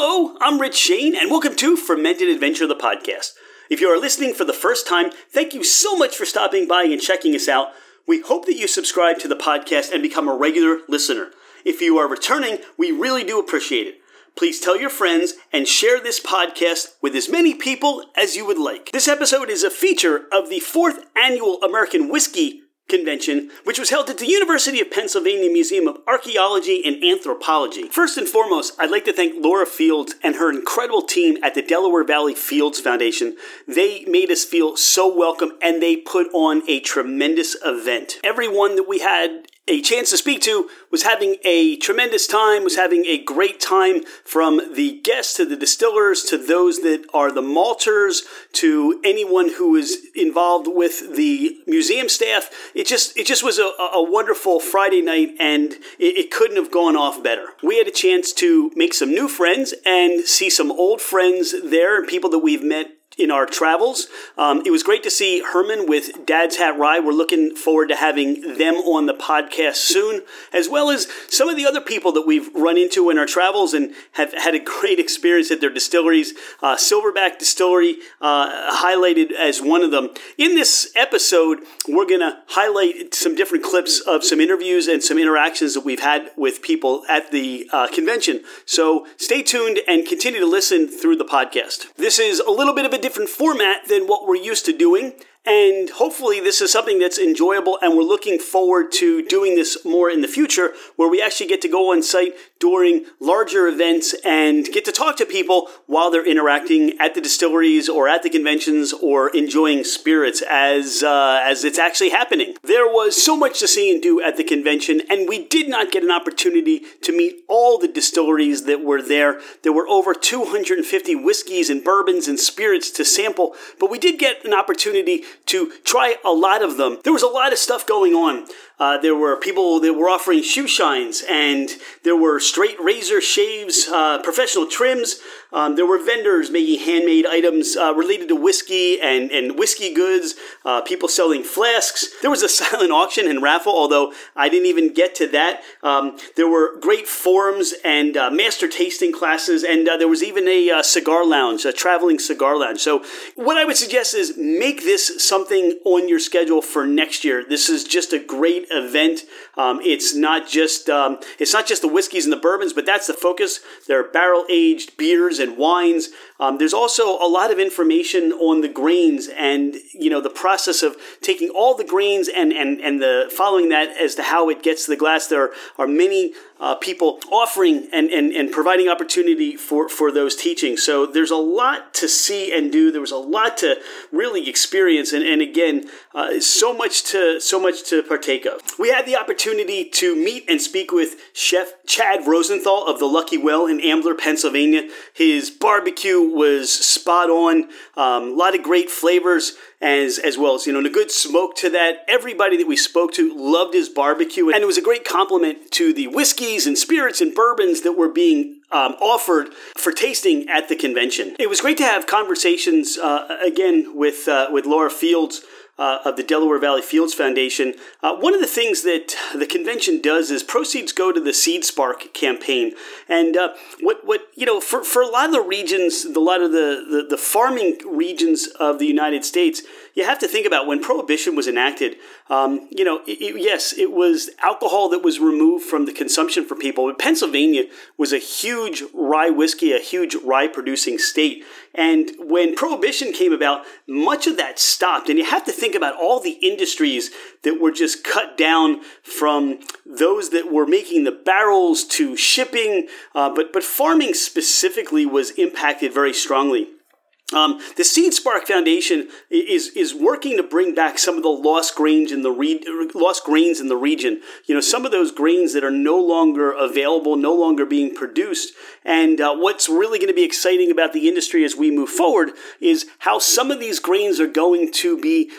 Hello, I'm Rich Shane, and welcome to Fermented Adventure, the podcast. If you are listening for the first time, thank you so much for stopping by and checking us out. We hope that you subscribe to the podcast and become a regular listener. If you are returning, we really do appreciate it. Please tell your friends and share this podcast with as many people as you would like. This episode is a feature of the fourth annual American Whiskey Convention, which was held at the University of Pennsylvania Museum of Archaeology and Anthropology. First and foremost, I'd like to thank Laura Fields and her incredible team at the Delaware Valley Fields Foundation. They made us feel so welcome and they put on a tremendous event. Everyone that we had a chance to speak to was having a tremendous time, was having a great time from the guests to the distillers to those that are the malters to anyone who is involved with the museum staff. It just it just was a, a wonderful Friday night and it, it couldn't have gone off better. We had a chance to make some new friends and see some old friends there and people that we've met in our travels. Um, it was great to see Herman with Dad's Hat Rye. We're looking forward to having them on the podcast soon, as well as some of the other people that we've run into in our travels and have had a great experience at their distilleries. Uh, Silverback Distillery uh, highlighted as one of them. In this episode, we're going to highlight some different clips of some interviews and some interactions that we've had with people at the uh, convention. So stay tuned and continue to listen through the podcast. This is a little bit of a different format than what we're used to doing. And hopefully, this is something that's enjoyable, and we're looking forward to doing this more in the future where we actually get to go on site during larger events and get to talk to people while they're interacting at the distilleries or at the conventions or enjoying spirits as, uh, as it's actually happening. There was so much to see and do at the convention, and we did not get an opportunity to meet all the distilleries that were there. There were over 250 whiskeys and bourbons and spirits to sample, but we did get an opportunity to try a lot of them. There was a lot of stuff going on. Uh, there were people that were offering shoe shines, and there were straight razor shaves, uh, professional trims. Um, there were vendors making handmade items uh, related to whiskey and, and whiskey goods, uh, people selling flasks. There was a silent auction and raffle, although I didn't even get to that. Um, there were great forums and uh, master tasting classes, and there was even a cigar lounge, a traveling cigar lounge. So, what I would suggest is make this something on your schedule for next year. This is just a great event. Um, it's not just um, it's not just the whiskeys and the bourbons, but that's the focus. There are barrel aged beers and wines. Um, there's also a lot of information on the grains and you know the process of taking all the grains and and and the following that as to how it gets to the glass. There are many uh, people offering and, and, and providing opportunity for, for those teachings. So there's a lot to see and do. There was a lot to really experience, and, and again, uh, so much to so much to partake of. We had the opportunity to meet and speak with Chef Chad Rosenthal of the Lucky Well in Ambler, Pennsylvania. His barbecue was spot on. Um, a lot of great flavors as as well as you know and a good smoke to that. Everybody that we spoke to loved his barbecue, and it was a great compliment to the whiskeys and spirits and bourbons that were being um, offered for tasting at the convention. It was great to have conversations uh, again with uh, with Laura Fields uh, of the Delaware Valley Fields Foundation. Uh, one of the things that the convention does is proceeds go to the Seed Spark campaign, and uh, what what you know for, for a lot of the regions, a lot of the, the, the farming regions of the United States, you have to think about when prohibition was enacted. Um, you know, it, it, yes, it was alcohol that was removed from the consumption for people, but Pennsylvania was a huge rye whiskey, a huge rye producing state, and when prohibition came about, much of that stopped, and you have to think about all the industries that were just cut down from those that were making the barrels to shipping, uh, but, but farming specifically was impacted very strongly. Um, the Seed Spark Foundation is is working to bring back some of the lost grains in the re- lost grains in the region. You know, some of those grains that are no longer available, no longer being produced. And uh, what's really going to be exciting about the industry as we move forward is how some of these grains are going to be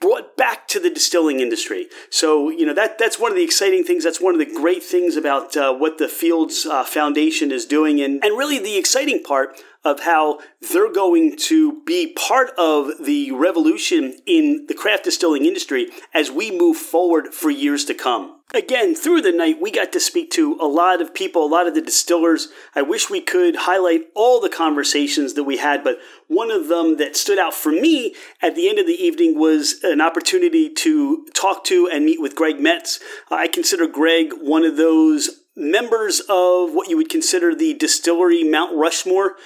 brought back to the distilling industry. So, you know, that that's one of the exciting things. That's one of the great things about uh, what the Fields uh, Foundation is doing. And, and really the exciting part of how they're going to be part of the revolution in the craft distilling industry as we move forward for years to come. Again, through the night, we got to speak to a lot of people, a lot of the distillers. I wish we could highlight all the conversations that we had, but one of them that stood out for me at the end of the evening was an opportunity to talk to and meet with Greg Metze. Uh, I consider Greg one of those members of what you would consider the distillery Mount Rushmore.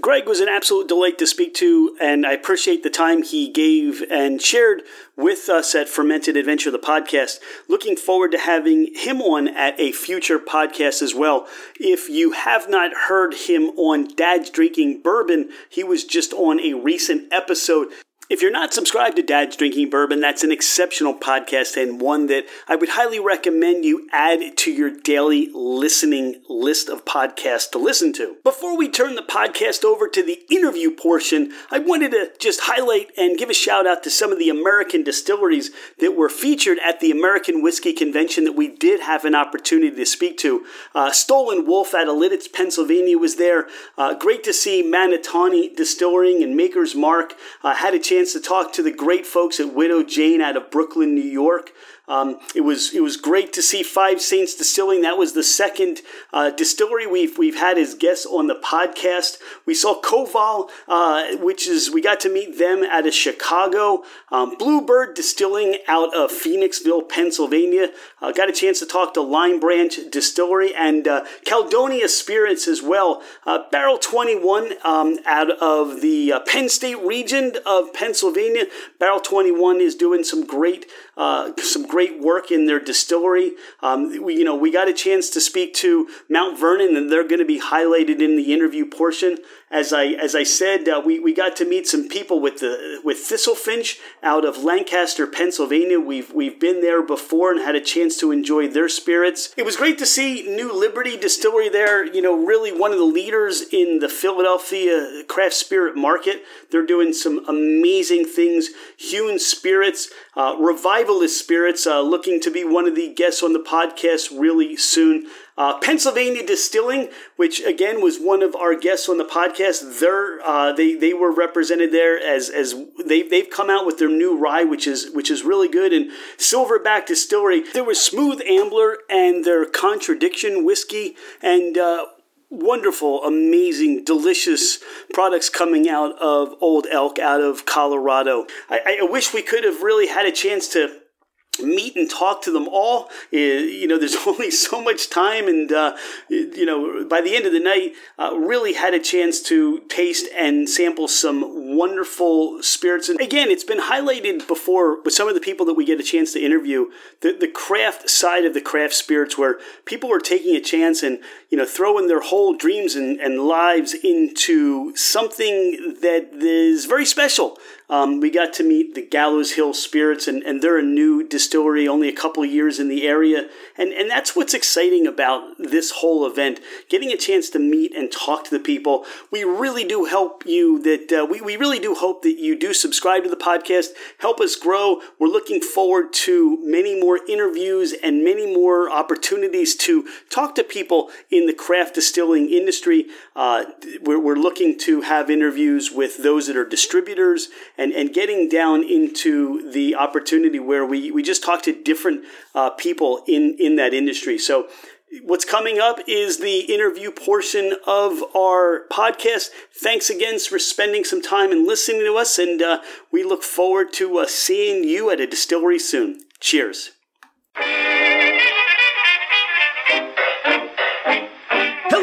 Greg was an absolute delight to speak to, and I appreciate the time he gave and shared with us at Fermented Adventure, the podcast. Looking forward to having him on at a future podcast as well. If you have not heard him on Dad's Drinking Bourbon, he was just on a recent episode. If you're not subscribed to Dad's Drinking Bourbon, that's an exceptional podcast and one that I would highly recommend you add to your daily listening list of podcasts to listen to. Before we turn the podcast over to the interview portion, I wanted to just highlight and give a shout out to some of the American distilleries that were featured at the American Whiskey Convention that we did have an opportunity to speak to. Uh, Stoll & Wolfe out of Lititz, Pennsylvania was there. Uh, great to see Manatawny Distilling and Maker's Mark. Uh, had a chance chance to talk to the great folks at Widow Jane out of Brooklyn, New York. Um, it was it was great to see Five Saints Distilling. That was the second uh, distillery we've we've had as guests on the podcast. We saw Koval, uh, which is we got to meet them out of Chicago. Um, Bluebird Distilling out of Phoenixville, Pennsylvania. Uh, got a chance to talk to Lime Branch Distillery and uh, Caledonia Spirits as well. Uh, Barrel Twenty One um, out of the uh, Penn State region of Pennsylvania. Barrel Twenty One is doing some great some great great work in their distillery. Um, we, you know, we got a chance to speak to Mount Vernon, and they're going to be highlighted in the interview portion as I as I said, uh, we we got to meet some people with the with Thistlefinch out of Lancaster, Pennsylvania. We've we've been there before and had a chance to enjoy their spirits. It was great to see New Liberty Distillery there. You know, really one of the leaders in the Philadelphia craft spirit market. They're doing some amazing things. Hewn Spirits, uh, Revivalist Spirits, uh, looking to be one of the guests on the podcast really soon. Uh, Pennsylvania Distilling, which again was one of our guests on the podcast, they're, uh, they they were represented there as as they they've come out with their new rye, which is which is really good. And Silverback Distillery, there was Smooth Ambler and their Contradiction whiskey, and uh, wonderful, amazing, delicious products coming out of Old Elk, out of Colorado. I, I wish we could have really had a chance to meet and talk to them all. You know, there's only so much time, and uh, you know, by the end of the night, uh, really had a chance to taste and sample some wonderful spirits. And again, it's been highlighted before with some of the people that we get a chance to interview. The the craft side of the craft spirits, where people are taking a chance and you know throwing their whole dreams and, and lives into something that is very special. Um, we got to meet the Gallows Hill Spirits, and, and they're a new distillery, only a couple years in the area. And, and that's what's exciting about this whole event getting a chance to meet and talk to the people. We really do help you that uh, we, we really do hope that you do subscribe to the podcast, help us grow. We're looking forward to many more interviews and many more opportunities to talk to people in the craft distilling industry. Uh, we're, we're looking to have interviews with those that are distributors and, and getting down into the opportunity where we, we just talk to different uh, people in, in that industry. So, What's coming up is the interview portion of our podcast. Thanks again for spending some time and listening to us, and uh, we look forward to uh, seeing you at a distillery soon. Cheers.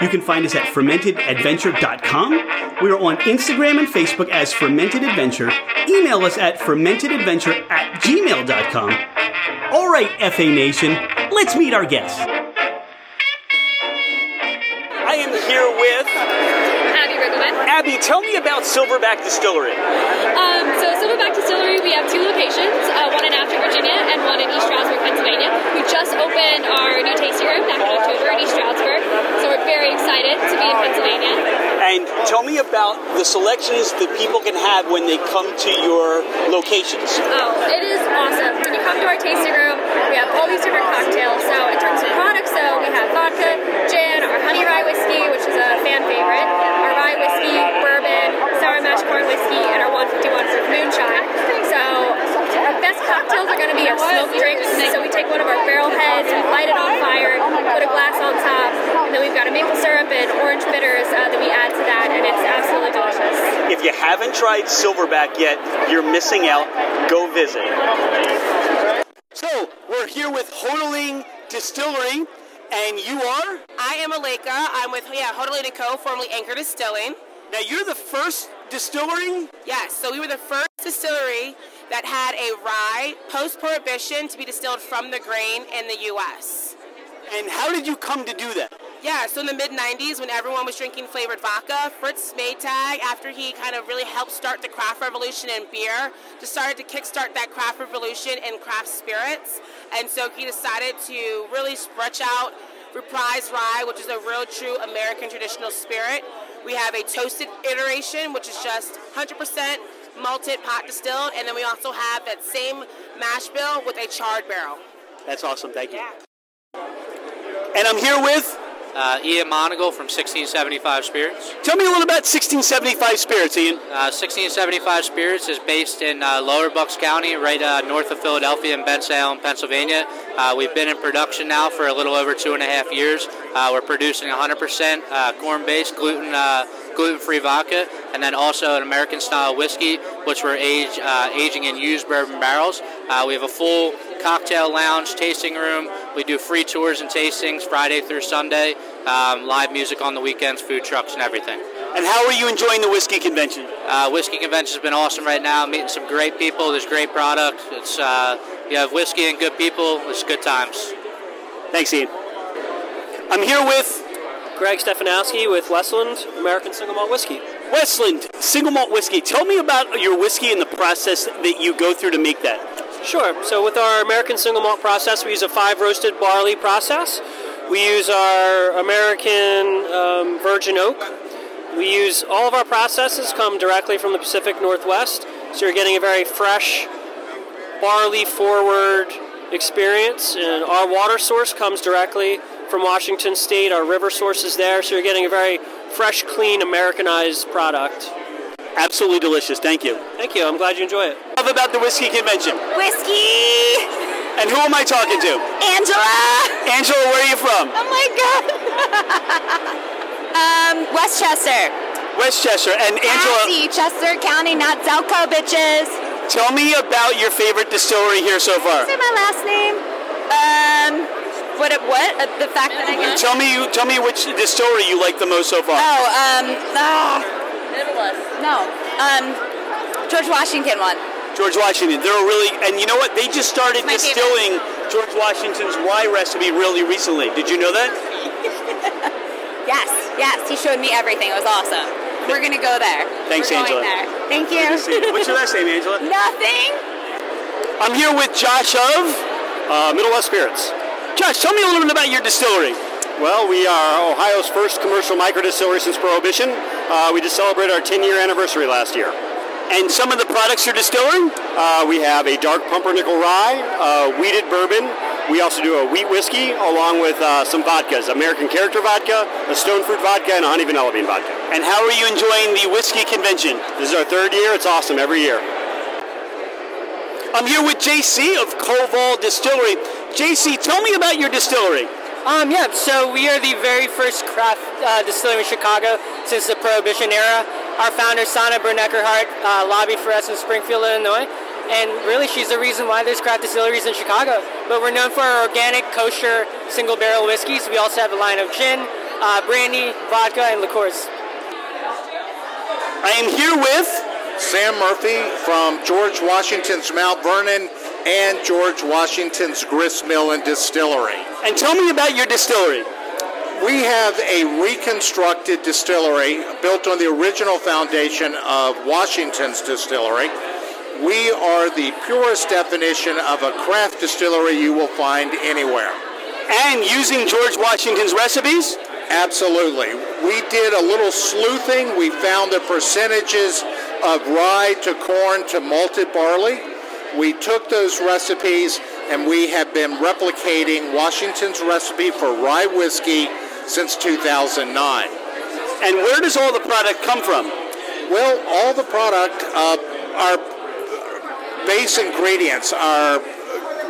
You can find us at fermentedadventure.com. We are on Instagram and Facebook as Fermented Adventure. Email us at fermentedadventure at gmail.com. All right, FA Nation, let's meet our guest. I am here with Abby Riggleman. Abby. Tell me about Silverback Distillery. Um, so Silverback Distillery, we have two locations, uh, one in Afton, Virginia, and one in East Stroudsburg, Pennsylvania. We just opened our new tasting room back in October in East Stroudsburg, so we're very excited to be in Pennsylvania. And tell me about the selections that people can have when they come to your locations. Oh, it is awesome. When you come to our tasting room, we have all these different cocktails. So in terms of products, so we have vodka, gin, our honey rye whiskey, which is a fan favorite, our rye whiskey, bourbon, sour mash corn whiskey, and our 151 proof moonshine. So our best cocktails are going to be our smoke drinks. So we take one of our barrel heads, we light it on fire, put a glass on top, and then we've got a maple syrup and orange bitters uh, that we add to that, and it's absolutely delicious. If you haven't tried Silverback yet, you're missing out. Go visit. So, we're here with Hotaling Distillery, and you are? I am Aleka. I'm with yeah, Hotaling & Co., formerly Anchor Distilling. Now, you're the first distillery? Yes, so we were the first distillery that had a rye post-prohibition to be distilled from the grain in the U.S. And how did you come to do that? Yeah, so in the mid 90s, when everyone was drinking flavored vodka, Fritz Maytag, after he kind of really helped start the craft revolution in beer, started to kickstart that craft revolution in craft spirits. And so he decided to really stretch out Reprise Rye, which is a real true American traditional spirit. We have a toasted iteration, which is just 100% malted pot distilled, and then we also have that same mash bill with a charred barrel. That's awesome. Thank you. And I'm here with. Uh, Ian Monagle from 1675 Spirits. Tell me a little about 1675 Spirits, Ian. Uh, 1675 Spirits is based in uh, Lower Bucks County, right uh, north of Philadelphia in Bensalem, Pennsylvania. Uh, we've been in production now for a little over two and a half years. Uh, we're producing 100% uh, corn-based, gluten gluten-free vodka, and then also an American-style whiskey, which we're age, aging in used bourbon barrels. we have a full cocktail lounge, tasting room. We do free tours and tastings Friday through Sunday. Um, live music on the weekends, food trucks, and everything. And how are you enjoying the whiskey convention? Uh, whiskey convention has been awesome right now. Meeting some great people. There's great product. It's uh, you have whiskey and good people. It's good times. Thanks, Ian. I'm here with Greg Stefanowski with Westland American Single Malt Whiskey. Westland Single Malt Whiskey. Tell me about your whiskey and the process that you go through to make that. Sure. So with our American single malt process, we use a five roasted barley process. We use our American um, virgin oak. We use all of our processes come directly from the Pacific Northwest, so you're getting a very fresh, barley forward experience. And our water source comes directly from Washington State. Our river source is there, so you're getting a very fresh, clean, Americanized product. Absolutely delicious. Thank you. Thank you. I'm glad you enjoy it. Love about the whiskey convention. Whiskey! And who am I talking to? Angela! Angela, where are you from? Oh my god! um, Westchester. Westchester. And Angela. Cassie, Chester County, not Zelko, bitches. Tell me about your favorite distillery here so far. Say my last name. Um, what? What? Uh, the fact that I can. Tell me, tell me which distillery you like the most so far. Oh, um, ah. No. Um, George Washington one. George Washington. They're really, and you know what? They just started My distilling George Washington's rye recipe really recently. Did you know that? Yes, yes. He showed me everything. It was awesome. We're gonna go there. Thanks, We're Angela. Going there. Thank you. What's your last name, Angela? Nothing. I'm here with Josh of Uh, Middle West Spirits. Josh. Tell me a little bit about your distillery. Well, we are Ohio's first commercial micro distillery since Prohibition. Uh, we just celebrated our 10 year anniversary last year. And some of the products you're distilling? Uh, we have a dark pumpernickel rye, uh, wheated bourbon. We also do a wheat whiskey along with uh, some vodkas American Character vodka, a stone fruit vodka, and a honey vanilla bean vodka. And how are you enjoying the whiskey convention? This is our third year. It's awesome every year. I'm here with JC of Koval Distillery. JC, tell me about your distillery. Um, yeah, so we are the very first craft uh, distillery in Chicago since the Prohibition era. Our founder, Sonat Birnecker Hart, uh, lobbied for us in Springfield, Illinois. And really, she's the reason why there's craft distilleries in Chicago. But we're known for our organic, kosher, single barrel whiskeys. We also have a line of gin, uh, brandy, vodka, and liqueurs. I am here with Sam Murphy from George Washington's Mount Vernon and George Washington's Grist Mill and Distillery. And tell me about your distillery. We have a reconstructed distillery built on the original foundation of Washington's distillery. We are the purest definition of a craft distillery you will find anywhere. And using George Washington's recipes? Absolutely. We did a little sleuthing. We found the percentages of rye to corn to malted barley. We took those recipes and we have been replicating Washington's recipe for rye whiskey since 2009. And where does all the product come from? Well, all the product, uh, our base ingredients are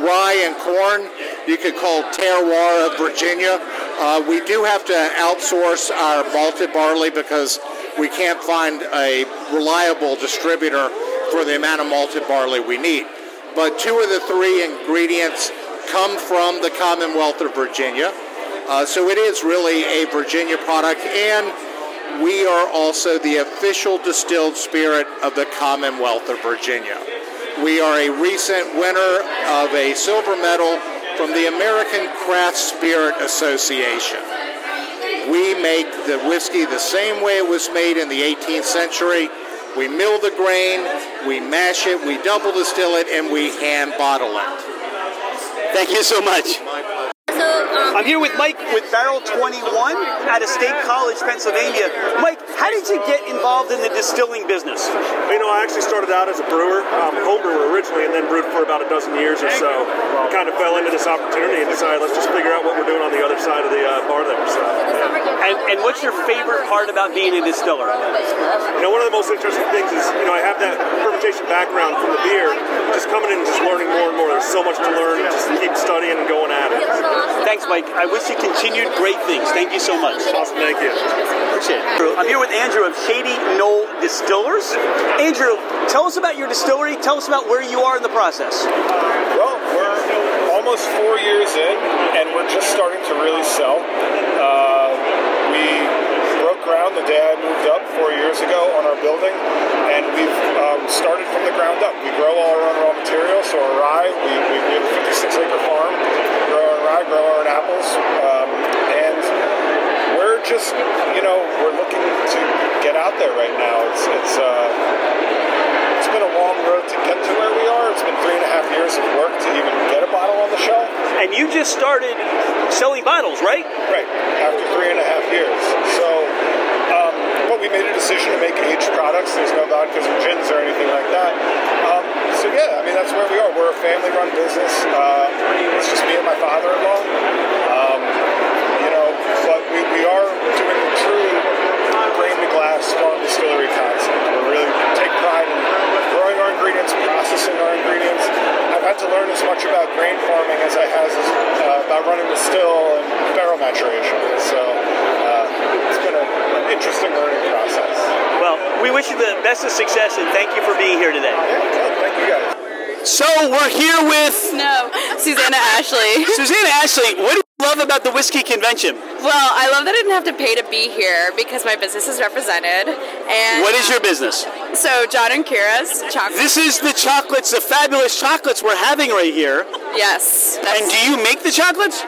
rye and corn. You could call terroir of Virginia. Uh, we do have to outsource our malted barley because we can't find a reliable distributor for the amount of malted barley we need. But two of the three ingredients come from the Commonwealth of Virginia. Uh, so it is really a Virginia product, and we are also the official distilled spirit of the Commonwealth of Virginia. We are a recent winner of a silver medal from the American Craft Spirit Association. We make the whiskey the same way it was made in the 18th century. We mill the grain, we mash it, we double distill it, and we hand bottle it. Thank you so much. So, um, I'm here with Mike with Barrel 21 out of State College, Pennsylvania. Mike, how did you get involved in the distilling business? You know, I actually started out as a brewer, um, home brewer originally, and then brewed for about a dozen years or so. Kind of fell into this opportunity and decided let's just figure out what we're doing on the other side of the uh, bar there. So, And, and what's your favorite part about being a distiller? you know, one of the most interesting things is, you know, I have that fermentation background from the beer, just coming in and just learning more and more. There's so much to learn, just keep studying and going at it. Thanks, Mike. I wish you continued great things. Thank you so much. Awesome, thank you. Appreciate it. I'm here with Andrew of Shady Knoll Distillers. Andrew, tell us about your distillery. Tell us about where you are in the process. Well, we're almost four years in, and we're just starting to really sell. Uh, ground the day I moved up four years ago on our building, and we've um, started from the ground up. We grow all our own raw materials, so our rye, we, we, we have a 56 acre farm, grow our rye, grow our own apples, um, and we're just, you know, we're looking to get out there right now. It's, it's, uh, it's been a long road to get to where we are. It's been three and a half years of work to even get a bottle on the shelf. And you just started selling bottles, right? Right, after three and a half years. We made a decision to make aged products. There's no vodkas or gins or anything like that. Um, so yeah, I mean that's where we are. We're a family-run business. Uh, it's just me and my father-in-law. Um, you know, but we, we are doing the true grain to glass farm distillery concept. We really take pride in growing our ingredients, processing our ingredients. I've had to learn as much about grain farming as I has uh, about running the still and barrel maturation. So uh, it's been a, interesting learning process. Well, we wish you the best of success and thank you for being here today. Yeah, thank you guys. So we're here with No, Susanna Ashley. Susanna Ashley. What do you love about the whiskey convention? Well, I love that I didn't have to pay to be here because my business is represented. And What is your business? so John and Kira's chocolate. This is the chocolates, the fabulous chocolates we're having right here. yes. And do you make the chocolates?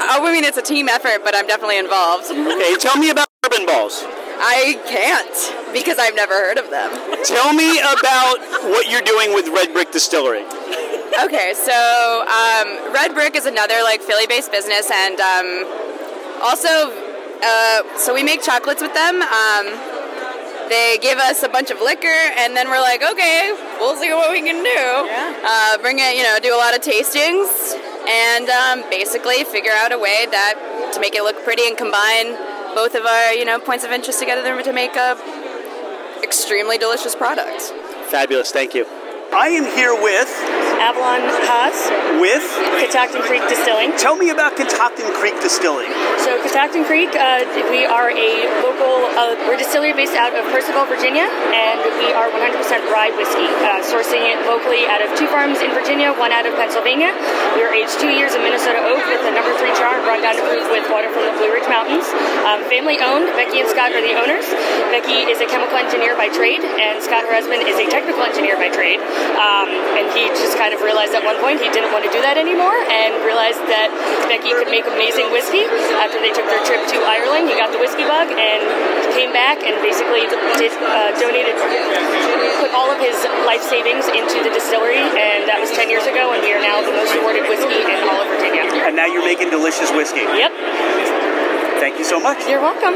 Oh, I mean it's a team effort, but I'm definitely involved. Okay, tell me about bourbon balls. I can't because I've never heard of them. Tell me about what you're doing with Red Brick Distillery. Okay, so um, Red Brick is another like Philly-based business, and um, also, uh, so we make chocolates with them. Um, they give us a bunch of liquor, and then we're like, okay, we'll see what we can do. Uh, bring it, you know, do a lot of tastings, and um, basically figure out a way that to make it look pretty and combine both of our, you know, points of interest together to make a extremely delicious product. Fabulous, thank you. I am here with Avalon Haas with Catoctin Creek Distilling. Tell me about Catoctin Creek Distilling. So Catoctin Creek, uh, we are a local, uh, we're a distillery based out of Purcellville, Virginia, and we are 100% rye whiskey, uh, sourcing it locally out of two farms in Virginia, one out of Pennsylvania. We are aged two years in Minnesota oak with the number three char brought down to proof with water from the Blue Ridge Mountains. Um, family owned, Becky and Scott are the owners. Becky is a chemical engineer by trade, and Scott, her husband, is a technical engineer by trade. Um, and he just kind kind of realized at one point he didn't want to do that anymore and realized that Becky could make amazing whiskey. After they took their trip to Ireland, he got the whiskey bug and came back and basically did, uh, donated, put all of his life savings into the distillery, and that was 10 years ago, and we are now the most awarded whiskey in all of Virginia. And now you're making delicious whiskey. Yep. Thank you so much. You're welcome.